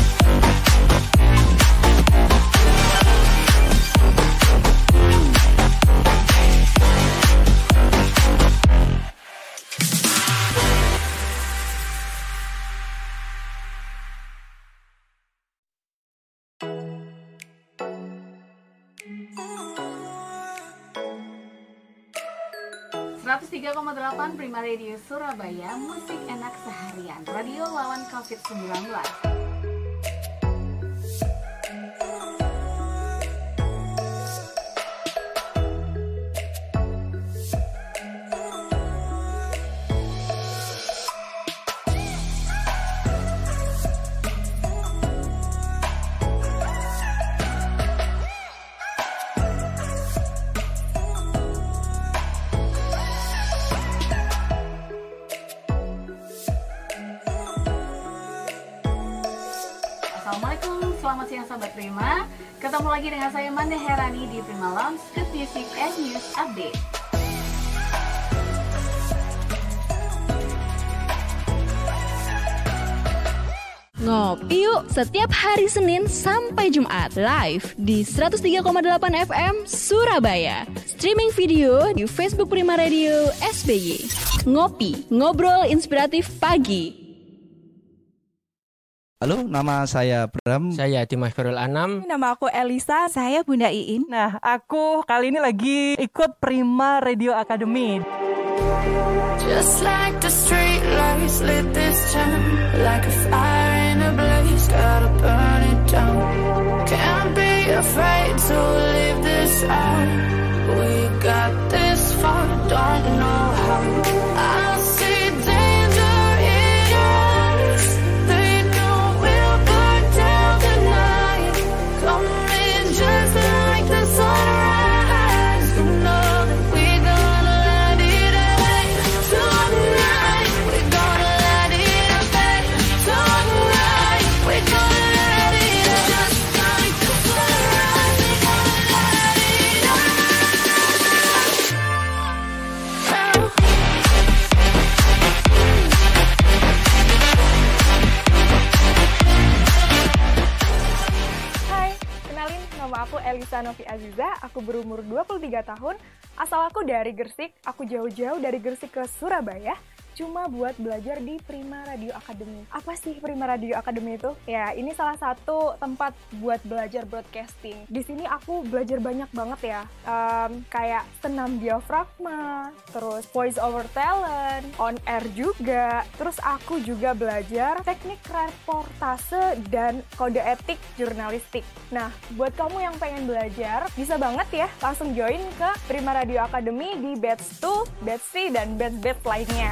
Prima Radio Surabaya Musik enak seharian. Radio lawan COVID-19 sahabat Prima Ketemu lagi dengan saya Manda Herani di Prima Lounge Good Music and News Update Ngopi yuk setiap hari Senin sampai Jumat live di 103,8 FM Surabaya. Streaming video di Facebook Prima Radio SBY. Ngopi, ngobrol inspiratif pagi. Halo, nama saya Bram. Saya Dimas Ferul Anam. Nama aku Elisa. Saya Bunda Iin. Nah, aku kali ini lagi ikut Prima Radio Academy. Just like the street lights lit this town Like a fire in a blaze, gotta burn it down Can't be afraid to leave this out We got this far, don't know aku berumur 23 tahun, asal aku dari Gersik, aku jauh-jauh dari Gersik ke Surabaya, cuma buat belajar di Prima Radio Academy. Apa sih Prima Radio Academy itu? Ya, ini salah satu tempat buat belajar broadcasting. Di sini aku belajar banyak banget ya, Em, kayak senam diafragma, terus voice over talent, on air juga. Terus aku juga belajar teknik reportase dan kode etik jurnalistik. Nah, buat kamu yang pengen belajar, bisa banget ya langsung join ke Prima Radio Academy di batch 2, batch 3, dan batch-batch lainnya.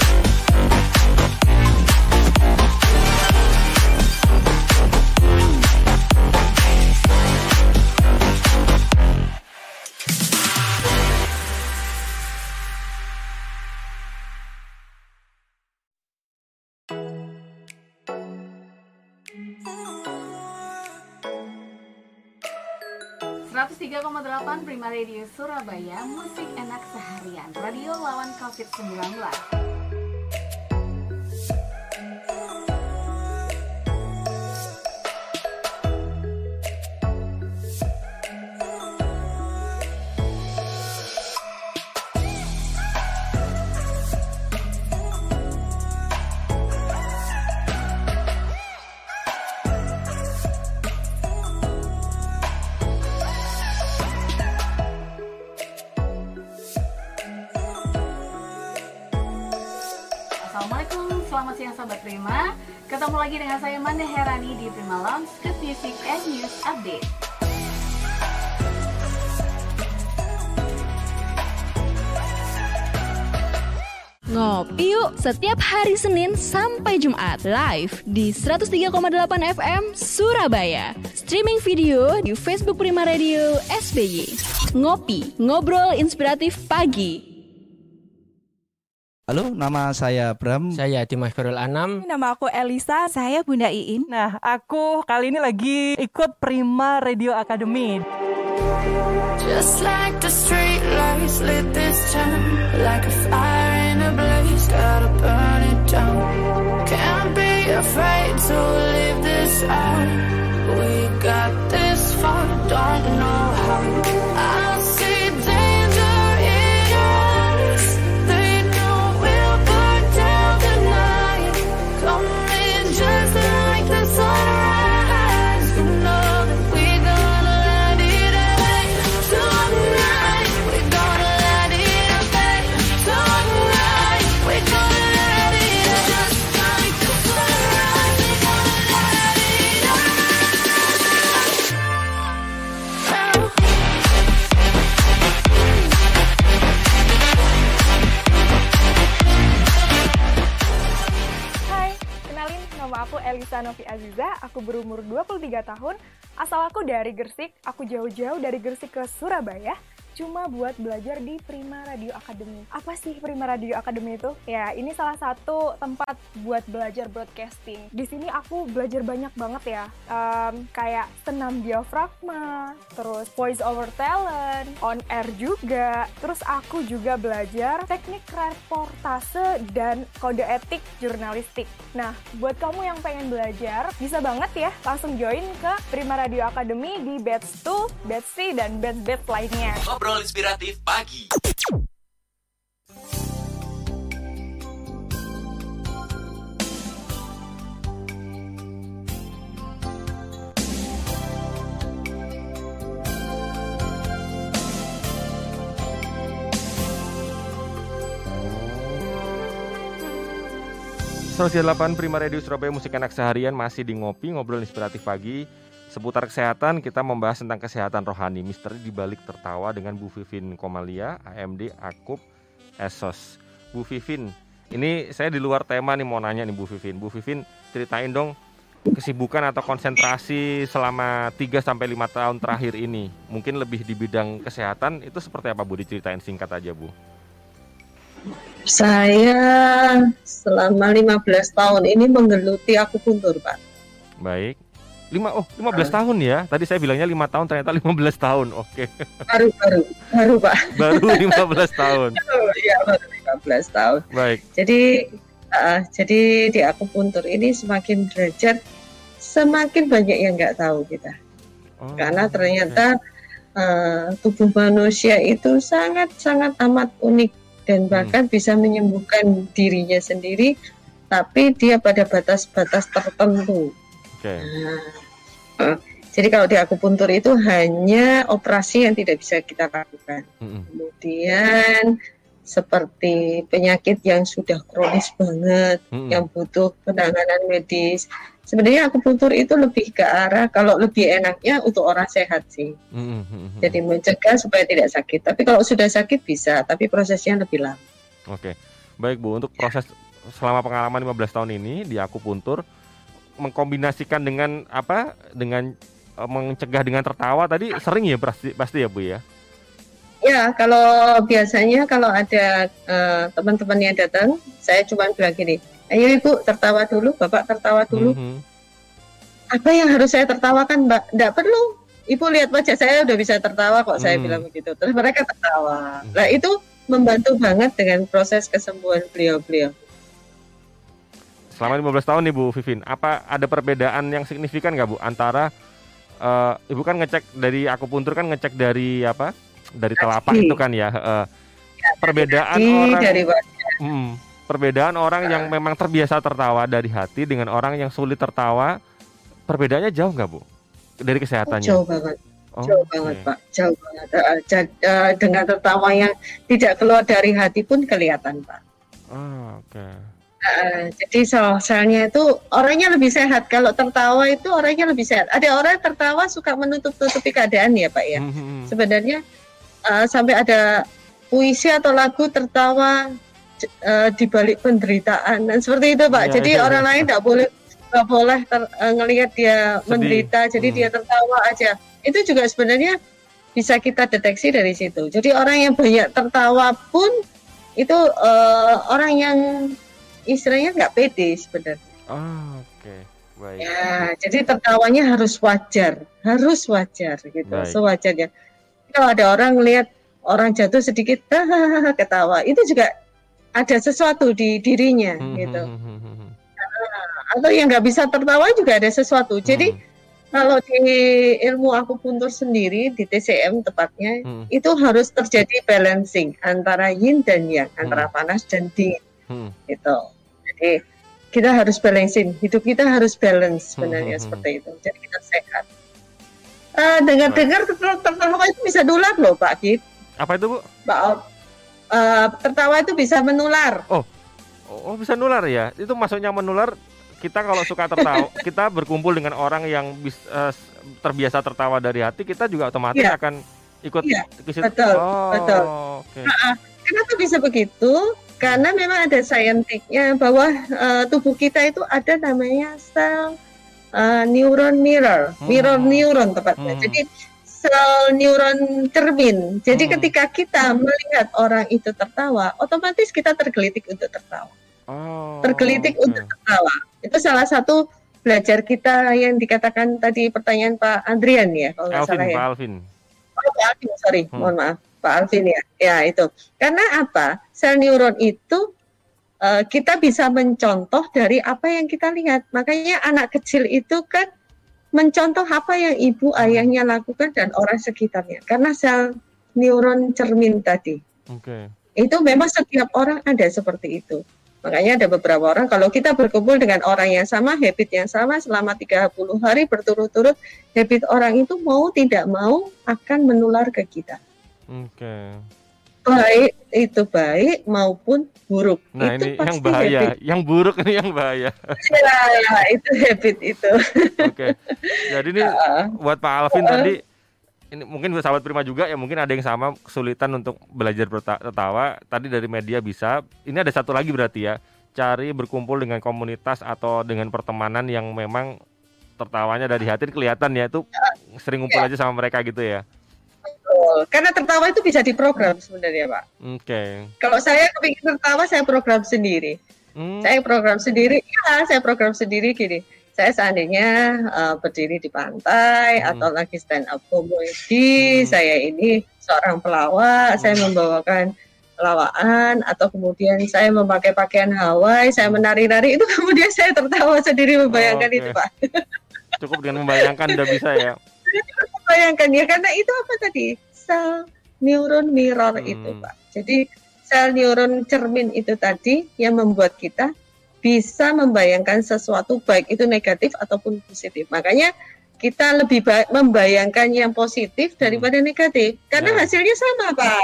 103,8 Prima Radio Surabaya Musik enak seharian. Radio lawan COVID-19 Assalamualaikum, selamat siang sahabat Prima Ketemu lagi dengan saya Manda Herani di Prima Lounge ke Music and News Update Ngopi yuk setiap hari Senin sampai Jumat live di 103,8 FM Surabaya. Streaming video di Facebook Prima Radio SBY. Ngopi, ngobrol inspiratif pagi. Halo, nama saya Bram. Saya Dimas Ferul Anam. Nama aku Elisa. Saya Bunda Iin. Nah, aku kali ini lagi ikut Prima Radio Academy. Just like the street lights lit this town Like a fire in a blaze, gotta burn it down Can't be afraid to leave this out We got this far, don't know how Elisa Novi Aziza, aku berumur 23 tahun, asal aku dari Gersik, aku jauh-jauh dari Gersik ke Surabaya, cuma buat belajar di Prima Radio Academy. Apa sih Prima Radio Academy itu? Ya, ini salah satu tempat buat belajar broadcasting. Di sini aku belajar banyak banget ya, Em, kayak senam diafragma, terus voice over talent, on air juga, terus aku juga belajar teknik reportase dan kode etik jurnalistik. Nah, buat kamu yang pengen belajar, bisa banget ya langsung join ke Prima Radio Academy di batch 2, batch 3, dan batch-batch lainnya. Inspiratif pagi. Sosial 8 Prima Radio Surabaya Musik Anak Seharian masih di Ngopi Ngobrol Inspiratif Pagi Seputar kesehatan kita membahas tentang kesehatan rohani. Misteri dibalik tertawa dengan Bu Vivin Komalia AMD Akup Esos. Bu Vivin ini saya di luar tema nih mau nanya nih Bu Vivin. Bu Vivin ceritain dong kesibukan atau konsentrasi selama 3 sampai 5 tahun terakhir ini. Mungkin lebih di bidang kesehatan itu seperti apa Bu? Diceritain singkat aja Bu. Saya selama 15 tahun ini menggeluti akupuntur, Pak. Baik. Lima, oh 15 tahun ya. Tadi saya bilangnya lima tahun ternyata 15 tahun. Oke. Baru baru baru, Pak. Baru 15 tahun. Iya, baru 15 tahun. Baik. Jadi uh, jadi di akupuntur ini semakin derajat semakin banyak yang nggak tahu kita. Oh, Karena ternyata uh, tubuh manusia itu sangat sangat amat unik dan bahkan bisa menyembuhkan dirinya sendiri tapi dia pada batas-batas tertentu. Oke. Nah, eh, jadi kalau di akupuntur itu hanya operasi yang tidak bisa kita lakukan. Mm-mm. Kemudian seperti penyakit yang sudah kronis banget, Mm-mm. yang butuh penanganan medis. Sebenarnya akupuntur itu lebih ke arah kalau lebih enaknya untuk orang sehat sih. Mm-mm. Jadi mencegah supaya tidak sakit. Tapi kalau sudah sakit bisa, tapi prosesnya lebih lama. Oke. Baik Bu, untuk proses selama pengalaman 15 tahun ini di akupuntur mengkombinasikan dengan apa? Dengan eh, mencegah dengan tertawa tadi sering ya pasti pasti ya Bu ya. Ya, kalau biasanya kalau ada eh, teman-teman yang datang, saya cuma bilang gini, ayo ibu tertawa dulu, bapak tertawa dulu. Mhm. Apa yang harus saya tertawakan, mbak? Tidak perlu. Ibu lihat wajah saya udah bisa tertawa kok, saya Hmm. bilang begitu. Terus mereka tertawa. Nah itu membantu banget dengan proses kesembuhan beliau-beliau. Selama 15 tahun nih Bu Vivin, apa ada perbedaan yang signifikan nggak Bu antara eh, Ibu kan ngecek dari akupuntur kan ngecek dari apa? Dari telapak itu kan ya. eh, perbedaan Jadi orang dari Hmm, perbedaan orang yang memang terbiasa tertawa dari hati dengan orang yang sulit tertawa, perbedaannya jauh nggak bu? Dari kesehatannya? jauh banget. Oh, jauh banget oke. pak, jauh banget. Jad- eh, dengan tertawa yang tidak keluar dari hati pun kelihatan pak. Ah, oke. Jadi sel-selnya itu orangnya lebih sehat. Kalau tertawa itu orangnya lebih sehat. Ada orang tertawa suka menutup-tutupi keadaan ya Pak ya. Hmm, Sebenarnya eh, sampai ada puisi atau lagu tertawa eh, di balik penderitaan dan seperti itu Pak. Iya, jadi iya, orang lain tidak boleh nggak boleh ter- eh, ngelihat dia Sedih. menderita, jadi Hmm. dia tertawa aja. Itu juga sebenarnya bisa kita deteksi dari situ. Jadi orang yang banyak tertawa pun itu eh, orang yang istilahnya nggak pede sebenarnya. Ah, oke. Baik. Ya, jadi tertawanya harus wajar, harus wajar gitu, Baik. sewajarnya. Kalau ada orang lihat orang jatuh sedikit, hahaha, ketawa, itu juga ada sesuatu di dirinya Hmm, gitu. hmm, hmm, hmm, hmm. Atau yang nggak bisa tertawa juga ada sesuatu. Jadi kalau di ilmu akupuntur sendiri di TCM tepatnya Hmm. itu harus terjadi balancing antara yin dan yang, antara panas dan dingin Hmm. gitu. Jadi kita harus balancing, hidup kita harus balance sebenarnya Hmm, hmm, seperti itu. Jadi kita sehat. Eh, dengar-dengar tertawa tertawa itu bisa nular loh Pak Kit. Apa itu, Bu? Pak. Eh, tertawa itu bisa menular. Oh, oh bisa nular ya? Itu maksudnya menular kita kalau suka tertawa, kita berkumpul dengan orang yang bis, eh, terbiasa tertawa dari hati, kita juga otomatis Iya. akan ikut Iya, ke situ. betul, oh, betul. Oke. Ah, Kenapa bisa begitu? Karena memang ada saintiknya bahwa eh, tubuh kita itu ada namanya sel eh, neuron mirror, mirror Hmm. neuron tepatnya. Hmm. Jadi sel neuron cermin. Jadi Hmm. ketika kita melihat orang itu tertawa, otomatis kita tergelitik untuk tertawa. Oh, Tergelitik oke. untuk tertawa. Itu salah satu belajar kita yang dikatakan tadi pertanyaan Pak Andrian ya, kalau nggak salah ya. Pak Alvin. Oh, Pak Alvin, sorry, Hmm. mohon maaf, Pak Alvin ya. Ya itu. Karena apa? Sel neuron itu eh, kita bisa mencontoh dari apa yang kita lihat. Makanya anak kecil itu kan mencontoh apa yang ibu ayahnya lakukan dan orang sekitarnya. Karena sel neuron cermin tadi Oke. itu memang setiap orang ada seperti itu. Makanya ada beberapa orang kalau kita berkumpul dengan orang yang sama, habit yang sama selama 30 hari berturut-turut, habit orang itu mau tidak mau akan menular ke kita. Oke. Baik itu baik maupun buruk. Nah, itu ini yang bahaya, habit. yang buruk ini yang bahaya. Ya, ya, itu habit itu. Oke. Jadi ini buat Pak Alvin tadi ini mungkin buat sahabat Prima juga ya mungkin ada yang sama kesulitan untuk belajar tertawa. Tadi dari media bisa. Ini ada satu lagi berarti ya. Cari berkumpul dengan komunitas atau dengan pertemanan yang memang tertawanya dari hati kelihatan ya itu sering ngumpul aja sama mereka gitu ya. Betul. Karena tertawa itu bisa diprogram sebenarnya, Pak. Oke. Kalau saya kepingin tertawa, saya program sendiri. Hmm. Saya program sendiri, ya saya program sendiri gini. Saya seandainya eh, berdiri di pantai Hmm. atau lagi stand up comedy, saya ini seorang pelawak, saya Hmm. membawakan pelawaan atau kemudian saya memakai pakaian Hawaii, saya menari-nari itu kemudian saya tertawa sendiri membayangkan Oke. itu, Pak. Cukup dengan membayangkan udah bisa ya. Bayangkan ya karena itu apa tadi? Sel neuron mirror Hmm. itu, Pak. Jadi sel neuron cermin itu tadi yang membuat kita bisa membayangkan sesuatu baik itu negatif ataupun positif. Makanya kita lebih baik membayangkan yang positif daripada negatif karena Ya. hasilnya sama, Pak.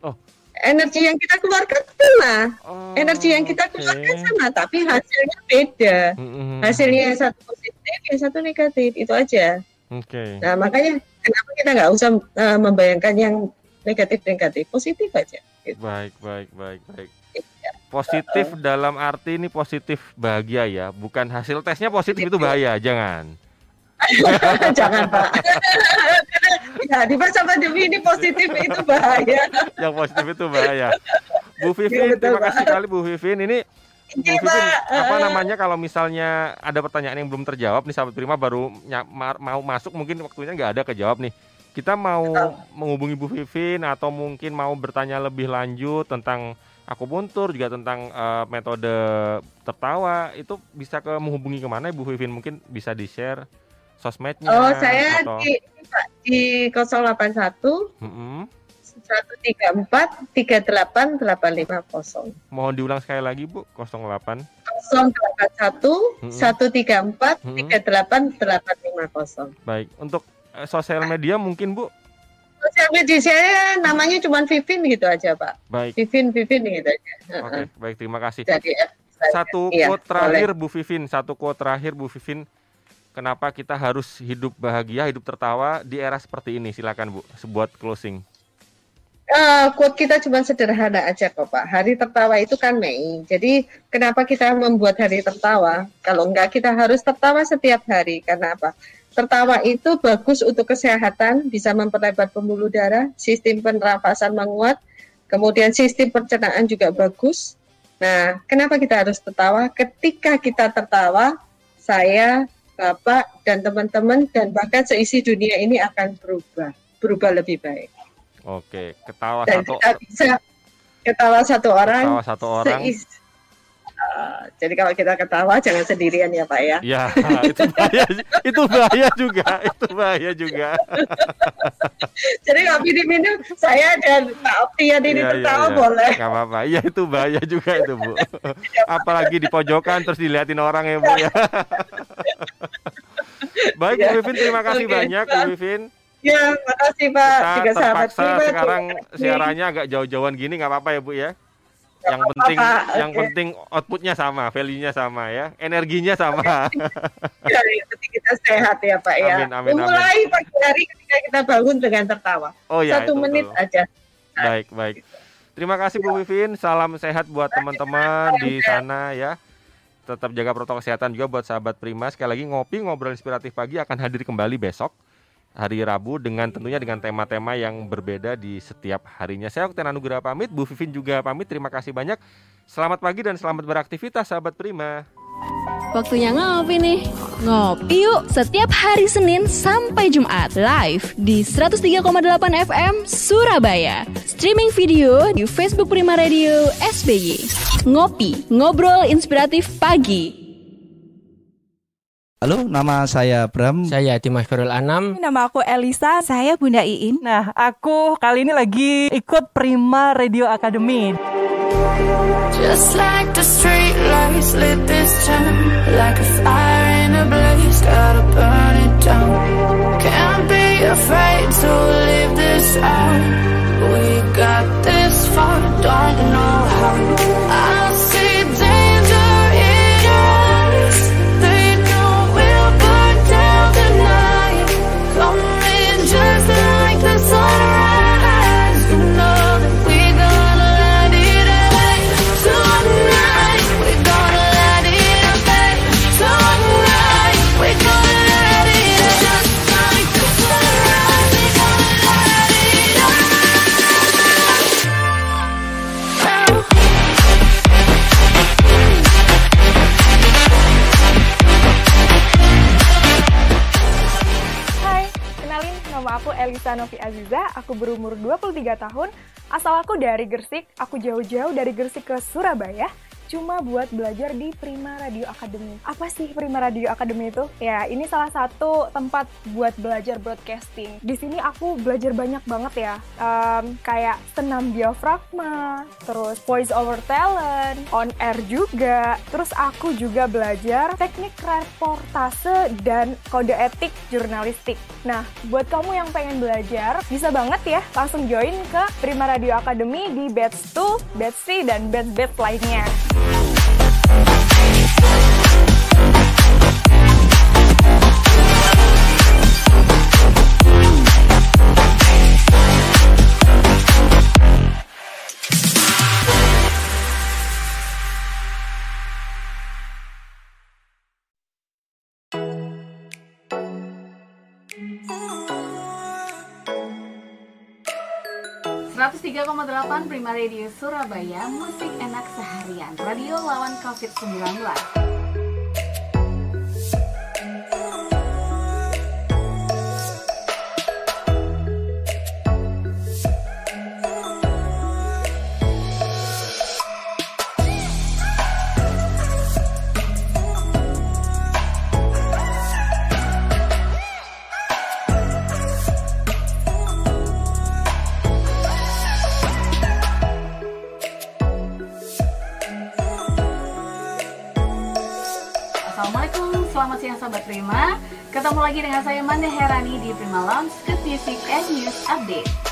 Oh. Energi yang kita keluarkan sama. Oh, Energi yang kita keluarkan sama, tapi hasilnya beda. Mm-mm. Hasilnya yang satu positif, yang satu negatif, itu aja. Oke. Nah, makanya kenapa kita nggak usah eh, membayangkan yang negatif-negatif, positif aja. Gitu. Baik, baik, baik, baik. Positif dalam arti ini positif bahagia ya, bukan hasil tesnya positif itu bahaya, jangan. Jangan Pak. ya di masa pandemi ini positif itu bahaya. Yang positif itu bahaya. Bu Vivin, Iya, betul, terima Pak. kasih sekali Bu Vivin. Ini Bu Iya, Vivin, apa namanya kalau misalnya ada pertanyaan yang belum terjawab nih sahabat Prima baru mau masuk mungkin waktunya nggak ada kejawab nih. Kita mau menghubungi Bu Vivin atau mungkin mau bertanya lebih lanjut tentang akupuntur juga tentang eh, metode tertawa itu bisa ke menghubungi ke mana Bu Vivin? Mungkin bisa di share sosmednya Oh, saya atau di di 081 Mm-mm. 134 38 850. mohon diulang sekali lagi Bu 08 081 Mm-mm. 134 Mm-mm. 38 850. baik untuk eh, sosial media mungkin Bu Sosial media saya namanya cuma Vivin gitu aja, Pak. baik Vivin Vivin gitu aja. Oke, baik terima kasih. Jadi eh, Satu iya, quote terakhir Bu Vivin, satu quote terakhir Bu Vivin. Kenapa kita harus hidup bahagia, hidup tertawa di era seperti ini? Silakan Bu, sebuat closing. Eh, quote kita cuma sederhana aja kok Pak. Hari tertawa itu kan Mei. Jadi kenapa kita membuat hari tertawa? Kalau enggak kita harus tertawa setiap hari. Karena apa? Tertawa itu bagus untuk kesehatan, bisa memperlebar pembuluh darah, sistem pernafasan menguat, kemudian sistem pencernaan juga bagus. Nah, kenapa kita harus tertawa? Ketika kita tertawa, saya, Bapak, dan teman-teman, dan bahkan seisi dunia ini akan berubah, berubah lebih baik. Oke, ketawa Dan satu kita bisa ketawa satu orang, ketawa satu orang. seis- Uh, jadi kalau kita ketawa jangan sendirian ya Pak ya. Ya, itu bahaya, itu bahaya juga, itu bahaya juga. Jadi kalau minum-minum saya dan Pak Optian ini Iya, iya, tertawa iya. boleh. Nggak apa-apa. Iya itu bahaya juga itu bu. Apalagi di pojokan terus diliatin orang ya bu ya. Baik Bu Iya. Vivin, terima kasih Oke. banyak Bu Vivin. Ya, makasih Pak. Kita Juga sahabat terpaksa sekarang siarannya agak jauh-jauhan gini nggak apa-apa ya Bu ya. Yang apa-apa, penting Pak. yang Oke. penting outputnya sama, value-nya sama ya, energinya sama. Ya, yang penting kita sehat ya Pak ya. Amin, amin, Memulai pagi hari ketika kita bangun dengan tertawa. Oh ya, Satu itu menit betul. aja. Baik, baik. Terima kasih Bu Vivin. Salam sehat buat teman-teman di sana ya. Tetap jaga protokol kesehatan juga buat sahabat Prima. Sekali lagi ngopi ngobrol inspiratif pagi akan hadir kembali besok hari Rabu dengan tentunya dengan tema-tema yang berbeda di setiap harinya. Saya Okten Anugrah pamit, Bu Vivin juga pamit. Terima kasih banyak. Selamat pagi dan selamat beraktivitas sahabat Prima. Waktunya ngopi nih. Ngopi yuk setiap hari Senin sampai Jumat live di 103,8 FM Surabaya. Streaming video di Facebook Prima Radio SBY. Ngopi, ngobrol inspiratif pagi. Halo, nama saya Bram. Saya Dimas Ferul Anam. Nama aku Elisa, saya Bunda Iin. Nah, aku kali ini lagi ikut Prima Radio Academy. Just like the street lights lit this town Like a fire in a blaze, gotta burn aku berumur 23 tahun, asal aku dari Gersik, aku jauh-jauh dari Gersik ke Surabaya, cuma buat belajar di Prima Radio Academy. Apa sih Prima Radio Academy itu? Ya, ini salah satu tempat buat belajar broadcasting. Di sini aku belajar banyak banget ya, Em, kayak senam diafragma, terus voice over talent, on air juga, terus aku juga belajar teknik reportase dan kode etik jurnalistik. Nah, buat kamu yang pengen belajar, bisa banget ya langsung join ke Prima Radio Academy di batch 2, batch 3, dan batch-batch lainnya. Música Seratus 103,8 Prima Radio Surabaya Musik enak seharian. Radio lawan COVID-19 sahabat Prima. Ketemu lagi dengan saya Manda Herani di Prima Lounge Ketisik and News Update